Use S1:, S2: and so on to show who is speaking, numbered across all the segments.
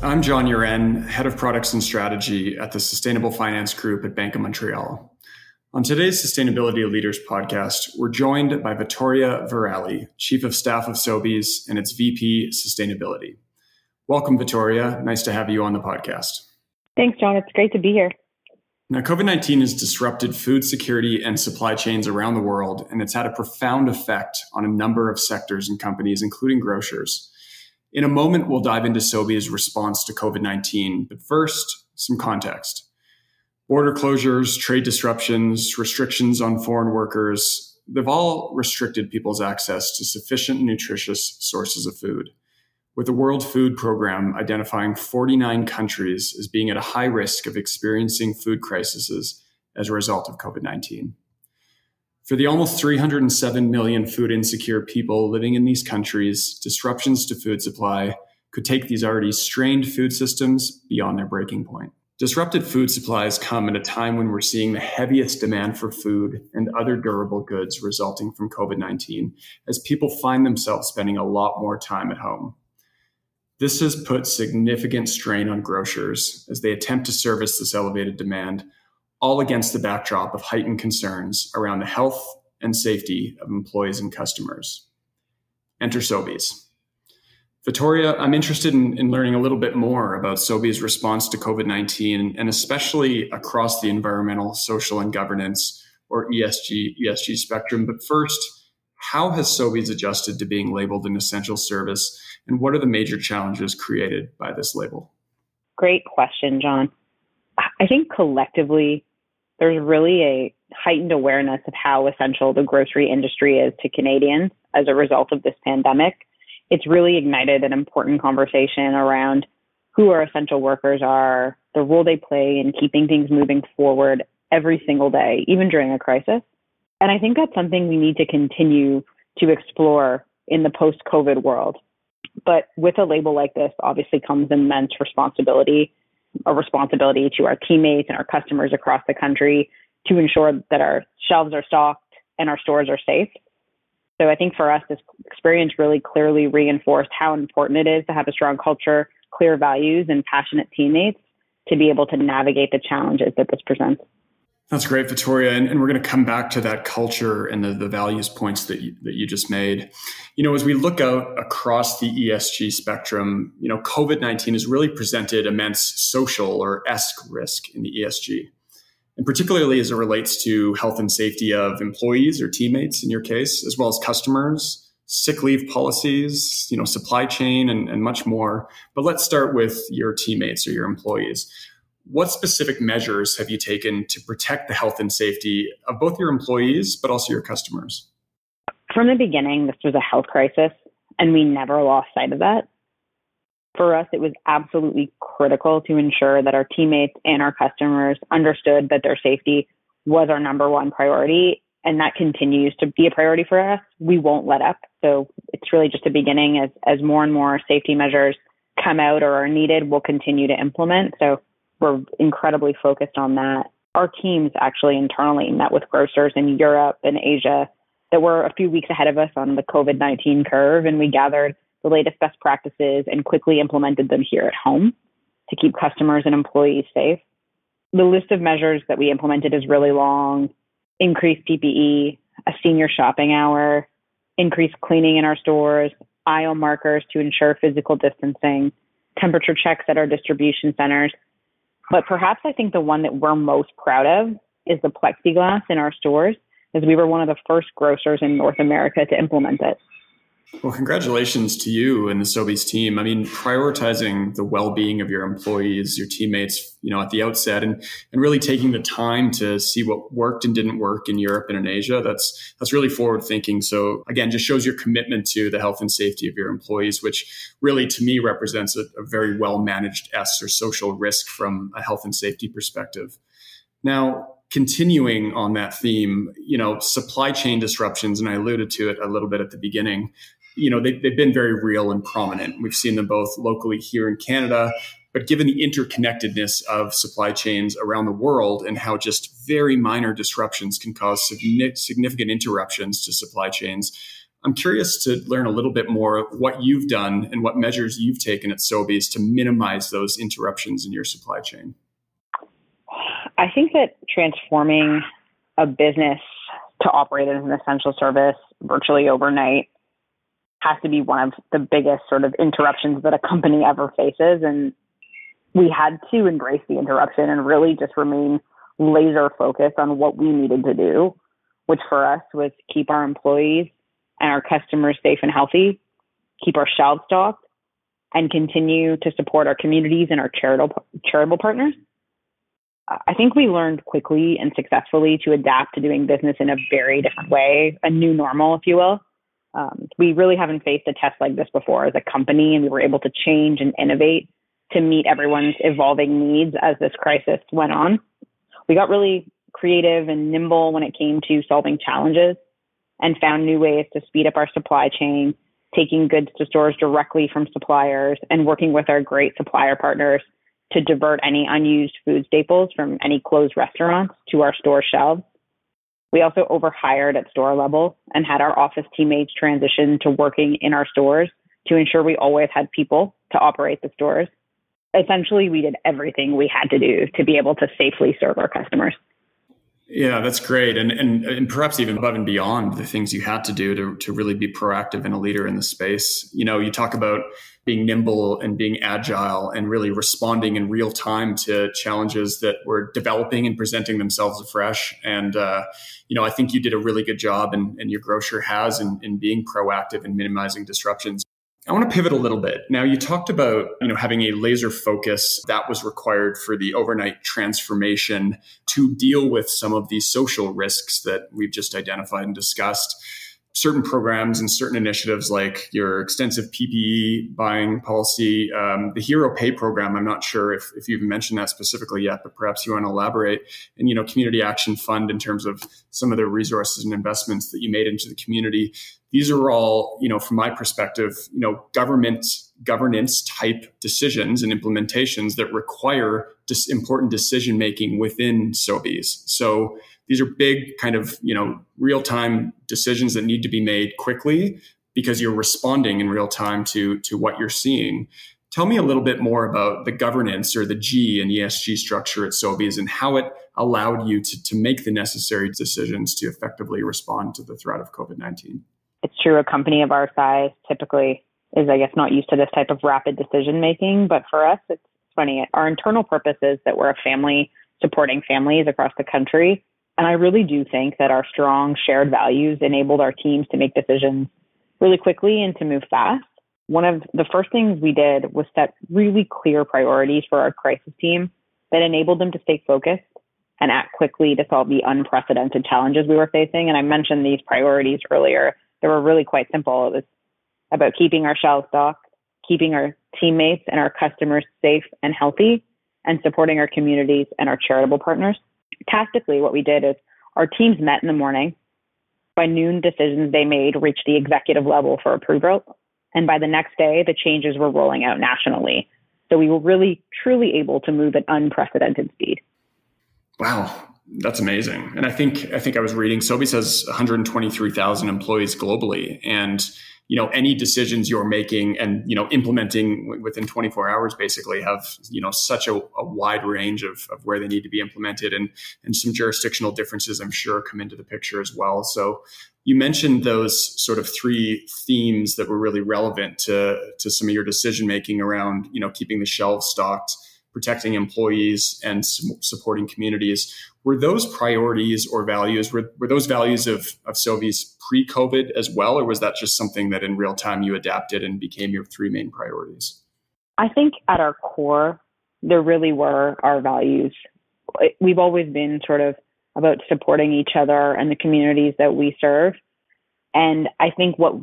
S1: I'm John Uren, Head of Products and Strategy at the Sustainable Finance Group at Bank of Montreal. On today's Sustainability Leaders podcast, we're joined by Vittoria Varalli, Chief of Staff of Sobeys and its VP Sustainability. Welcome, Vittoria. Nice to have you on the podcast.
S2: Thanks, John. It's great to be here.
S1: Now, COVID 19 has disrupted food security and supply chains around the world, and it's had a profound effect on a number of sectors and companies, including grocers. In a moment, we'll dive into Sobeys' response to COVID 19. But first, some context. Border closures, trade disruptions, restrictions on foreign workers, they've all restricted people's access to sufficient nutritious sources of food. With the World Food Program identifying 49 countries as being at a high risk of experiencing food crises as a result of COVID 19. For the almost 307 million food insecure people living in these countries, disruptions to food supply could take these already strained food systems beyond their breaking point. Disrupted food supplies come at a time when we're seeing the heaviest demand for food and other durable goods resulting from COVID 19 as people find themselves spending a lot more time at home. This has put significant strain on grocers as they attempt to service this elevated demand all against the backdrop of heightened concerns around the health and safety of employees and customers. Enter Sobeys. Vittoria, I'm interested in, in, learning a little bit more about Sobeys' response to COVID 19 and especially across the environmental, social, and governance or ESG, ESG spectrum. But first, how has Sobeys adjusted to being labeled an essential service and what are the major challenges created by this label?
S2: Great question, John. I think collectively, there's really a heightened awareness of how essential the grocery industry is to Canadians as a result of this pandemic. It's really ignited an important conversation around who our essential workers are, the role they play in keeping things moving forward every single day, even during a crisis. And I think that's something we need to continue to explore in the post COVID world. But with a label like this, obviously comes immense responsibility a responsibility to our teammates and our customers across the country to ensure that our shelves are stocked and our stores are safe. So I think for us, this experience really clearly reinforced how important it is to have a strong culture, clear values, and passionate teammates to be able to navigate the challenges that this presents.
S1: That's great, Victoria. And, and we're going to come back to that culture and the, the values points that you, that you just made. You know, as we look out across the ESG spectrum, you know, COVID 19 has really presented immense social or ESG risk in the ESG. And particularly as it relates to health and safety of employees or teammates in your case, as well as customers, sick leave policies, you know, supply chain and, and much more. But let's start with your teammates or your employees what specific measures have you taken to protect the health and safety of both your employees, but also your customers?
S2: From the beginning, this was a health crisis, and we never lost sight of that. For us, it was absolutely critical to ensure that our teammates and our customers understood that their safety was our number one priority, and that continues to be a priority for us. We won't let up. So it's really just a beginning as, as more and more safety measures come out or are needed, we'll continue to implement. So we're incredibly focused on that. Our teams actually internally met with grocers in Europe and Asia that were a few weeks ahead of us on the COVID 19 curve, and we gathered the latest best practices and quickly implemented them here at home to keep customers and employees safe. The list of measures that we implemented is really long increased PPE, a senior shopping hour, increased cleaning in our stores, aisle markers to ensure physical distancing, temperature checks at our distribution centers, but perhaps I think the one that we're most proud of is the plexiglass in our stores, as we were one of the first grocers in North America to implement it.
S1: Well, congratulations to you and the Sobeys team. I mean, prioritizing the well-being of your employees, your teammates, you know, at the outset and and really taking the time to see what worked and didn't work in Europe and in Asia. That's that's really forward thinking. So again, just shows your commitment to the health and safety of your employees, which really to me represents a, a very well managed S or social risk from a health and safety perspective. Now, continuing on that theme, you know, supply chain disruptions, and I alluded to it a little bit at the beginning, you know, they, have been very real and prominent. We've seen them both locally here in Canada, but given the interconnectedness of supply chains around the world and how just very minor disruptions can cause significant interruptions to supply chains, I'm curious to learn a little bit more what you've done and what measures you've taken at Sobeys to minimize those interruptions in your supply chain.
S2: I think that transforming a business to operate as an essential service virtually overnight has to be one of the biggest sort of interruptions that a company ever faces. And we had to embrace the interruption and really just remain laser focused on what we needed to do, which for us was keep our employees and our customers safe and healthy, keep our shelves stocked, and continue to support our communities and our charitable charitable partners. I think we learned quickly and successfully to adapt to doing business in a very different way, a new normal, if you will. Um, we really haven't faced a test like this before as a company, and we were able to change and innovate to meet everyone's evolving needs as this crisis went on. We got really creative and nimble when it came to solving challenges and found new ways to speed up our supply chain, taking goods to stores directly from suppliers and working with our great supplier partners to divert any unused food staples from any closed restaurants to our store shelves. We also overhired at store level and had our office teammates transition to working in our stores to ensure we always had people to operate the stores. Essentially, we did everything we had to do to be able to safely serve our customers.
S1: Yeah, that's great. And, and and perhaps even above and beyond the things you had to do to, to really be proactive and a leader in the space. You know, you talk about being nimble and being agile and really responding in real time to challenges that were developing and presenting themselves afresh. And, uh, you know, I think you did a really good job and, and your grocer has in, in being proactive and minimizing disruptions. I want to pivot a little bit. Now you talked about, you know, having a laser focus that was required for the overnight transformation to deal with some of these social risks that we've just identified and discussed certain programs and certain initiatives like your extensive PPE buying policy, um, the Hero Pay program. I'm not sure if, if you've mentioned that specifically yet, but perhaps you want to elaborate. And, you know, Community Action Fund in terms of some of the resources and investments that you made into the community. These are all, you know, from my perspective, you know, government governance type decisions and implementations that require dis- important decision making within Sobeys. So these are big kind of you know real time decisions that need to be made quickly because you're responding in real time to to what you're seeing. Tell me a little bit more about the governance or the g and esg structure at sobeys and how it allowed you to, to make the necessary decisions to effectively respond to the threat of covid-19
S2: it's true. A company of our size typically is i guess not used to this type of rapid decision making but for us it's our internal purpose is that we're a family supporting families across the country and I really do think that our strong shared values enabled our teams to make decisions really quickly and to move fast. One of the first things we did was set really clear priorities for our crisis team that enabled them to stay focused and act quickly to solve the unprecedented challenges we were facing. And I mentioned these priorities earlier. They were really quite simple. It was about keeping our shelves stocked, keeping our teammates and our customers safe and healthy, and supporting our communities and our charitable partners tactically, what we did is our teams met in the morning. By noon, decisions they made reached the executive level for approval. And by the next day, the changes were rolling out nationally. So we were really, truly able to move at unprecedented speed.
S1: Wow, that's amazing. And I think I think I was reading Sobeys says 123,000 employees globally, and you know any decisions you're making and you know implementing within 24 hours basically have you know such a, a, wide range of, of where they need to be implemented and and some jurisdictional differences i'm sure come into the picture as well. So you mentioned those sort of three themes that were really relevant to to some of your decision making around you know keeping the shelves stocked protecting employees and supporting communities. Were those priorities or values, were, were those values of, of pre COVID as well, or was that just something that in real time you adapted and became your three main priorities?
S2: I think at our core, there really were our values. We've always been sort of about supporting each other and the communities that we serve. And I think what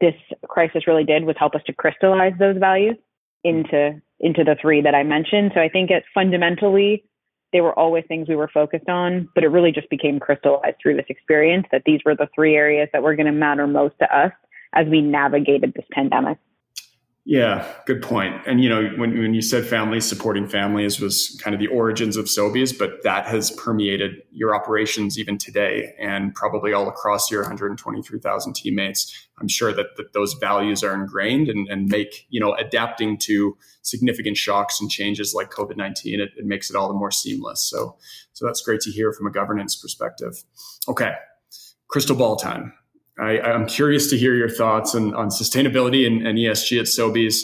S2: this crisis really did was help us to crystallize those values into into the three that I mentioned. So I think it fundamentally they were always things we were focused on, but it really just became crystallized through this experience that these were the three areas that were going to matter most to us as we navigated this pandemic.
S1: Yeah, good point. And you know, when when you said families supporting families was kind of the origins of Sobeys, but that has permeated your operations even today, and probably all across your 123,000 teammates. I'm sure that, that those values are ingrained and, and make you know adapting to significant shocks and changes like COVID 19. It, it makes it all the more seamless. So, so that's great to hear from a governance perspective. Okay, crystal ball time. I, am curious to hear your thoughts on, on sustainability and, and, ESG at Sobeys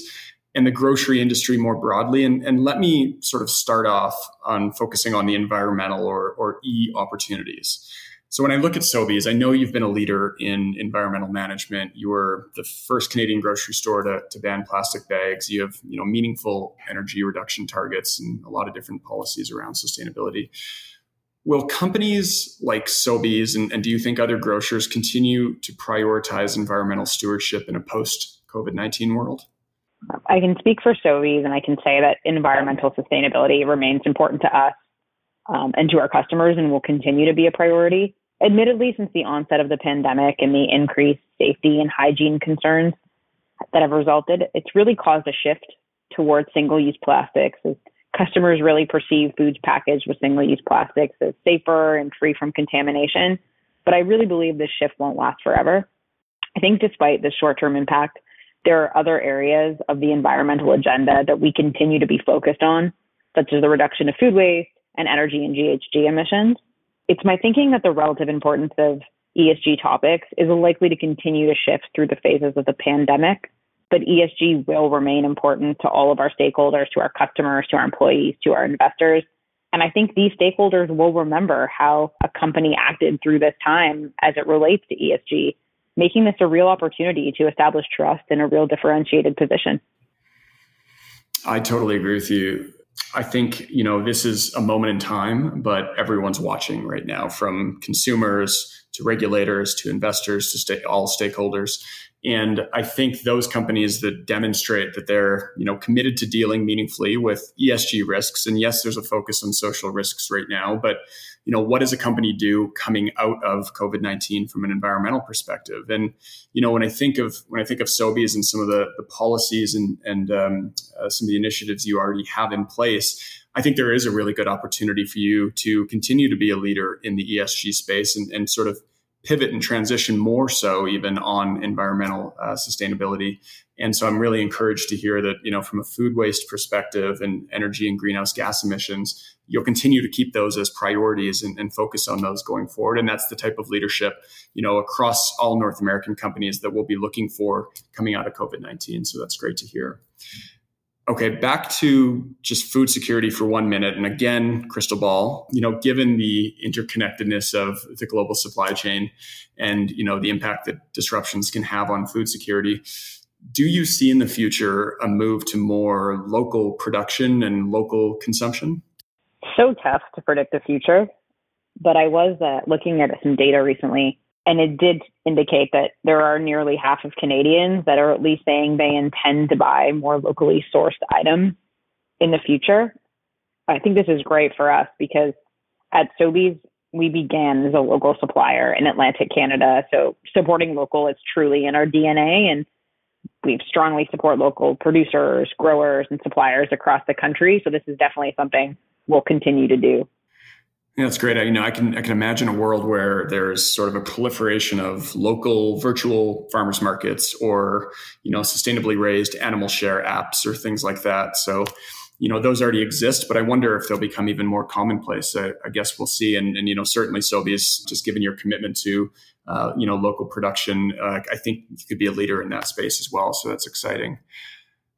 S1: and the grocery industry more broadly. And, and, let me sort of start off on focusing on the environmental or, or E opportunities. So when I look at Sobeys, I know you've been a leader in environmental management. You were the first Canadian grocery store to, to ban plastic bags. You have you know meaningful energy reduction targets and a lot of different policies around sustainability. Will companies like Sobeys and, and do you think other grocers continue to prioritize environmental stewardship in a post COVID 19 world?
S2: I can speak for Sobeys and I can say that environmental sustainability remains important to us um, and to our customers and will continue to be a priority. Admittedly, since the onset of the pandemic and the increased safety and hygiene concerns that have resulted, it's really caused a shift towards single use plastics as customers really perceive foods packaged with single use plastics as safer and free from contamination. But I really believe this shift won't last forever. I think despite the short term impact, there are other areas of the environmental agenda that we continue to be focused on, such as the reduction of food waste and energy and GHG emissions. It's my thinking that the relative importance of ESG topics is likely to continue to shift through the phases of the pandemic but ESG will remain important to all of our stakeholders, to our customers, to our employees, to our investors. And I think these stakeholders will remember how a company acted through this time as it relates to ESG, making this a real opportunity to establish trust in a real differentiated position.
S1: I totally agree with you. I think, you know, this is a moment in time, but everyone's watching right now from consumers to regulators to investors to stay, all stakeholders. And I think those companies that demonstrate that they're, you know, committed to dealing meaningfully with ESG risks, and yes, there's a focus on social risks right now, but you know, what does a company do coming out of COVID nineteen from an environmental perspective? And you know, when I think of when I think of Sobeys and some of the, the policies and and um, uh, some of the initiatives you already have in place, I think there is a really good opportunity for you to continue to be a leader in the ESG space and, and sort of pivot and transition more so even on environmental uh, sustainability. And so I'm really encouraged to hear that, you know, from a food waste perspective and energy and greenhouse gas emissions, you'll continue to keep those as priorities and, and focus on those going forward. And that's the type of leadership, you know, across all North American companies that we'll be looking for coming out of COVID-19. So that's great to hear. Okay, back to just food security for one minute. And again, crystal ball, you know, given the interconnectedness of the global supply chain and, you know, the impact that disruptions can have on food security, do you see in the future a move to more local production and local consumption?
S2: So tough to predict the future. But I was uh, looking at some data recently and it did indicate that there are nearly half of Canadians that are at least saying they intend to buy more locally sourced items in the future. I think this is great for us because at Sobeys, we began as a local supplier in Atlantic Canada. So supporting local is truly in our DNA and we strongly support local producers, growers, and suppliers across the country. So this is definitely something we'll continue to do.
S1: Yeah, that's great. I, you know, I can I can imagine a world where there's sort of a proliferation of local virtual farmers markets or you know sustainably raised animal share apps or things like that. So, you know, those already exist, but I wonder if they'll become even more commonplace. I, I guess we'll see. And, and you know, certainly Sobeys, just given your commitment to uh, you know local production, uh, I think you could be a leader in that space as well. So that's exciting.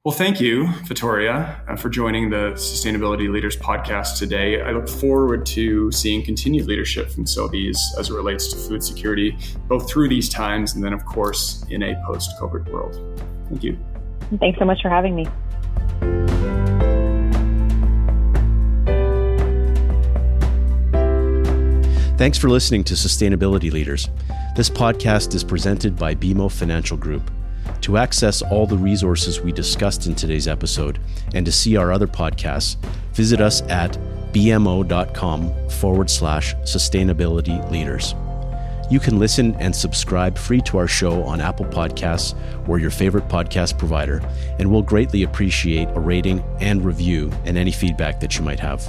S1: Well, thank you, Vittoria, uh, for joining the Sustainability Leaders podcast today. I look forward to seeing continued leadership from Sobeys as it relates to food security, both through these times and then, of course, in a post COVID world. Thank you.
S2: Thanks so much for having me.
S3: Thanks for listening to Sustainability Leaders. This podcast is presented by BMO Financial Group. To access all the resources we discussed in today's episode and to see our other podcasts, visit us at bmo.com forward slash sustainability leaders. You can listen and subscribe free to our show on Apple Podcasts or your favorite podcast provider, and we'll greatly appreciate a rating and review and any feedback that you might have.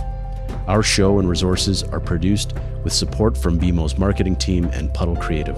S3: Our show and resources are produced with support from BMO's marketing team and Puddle Creative.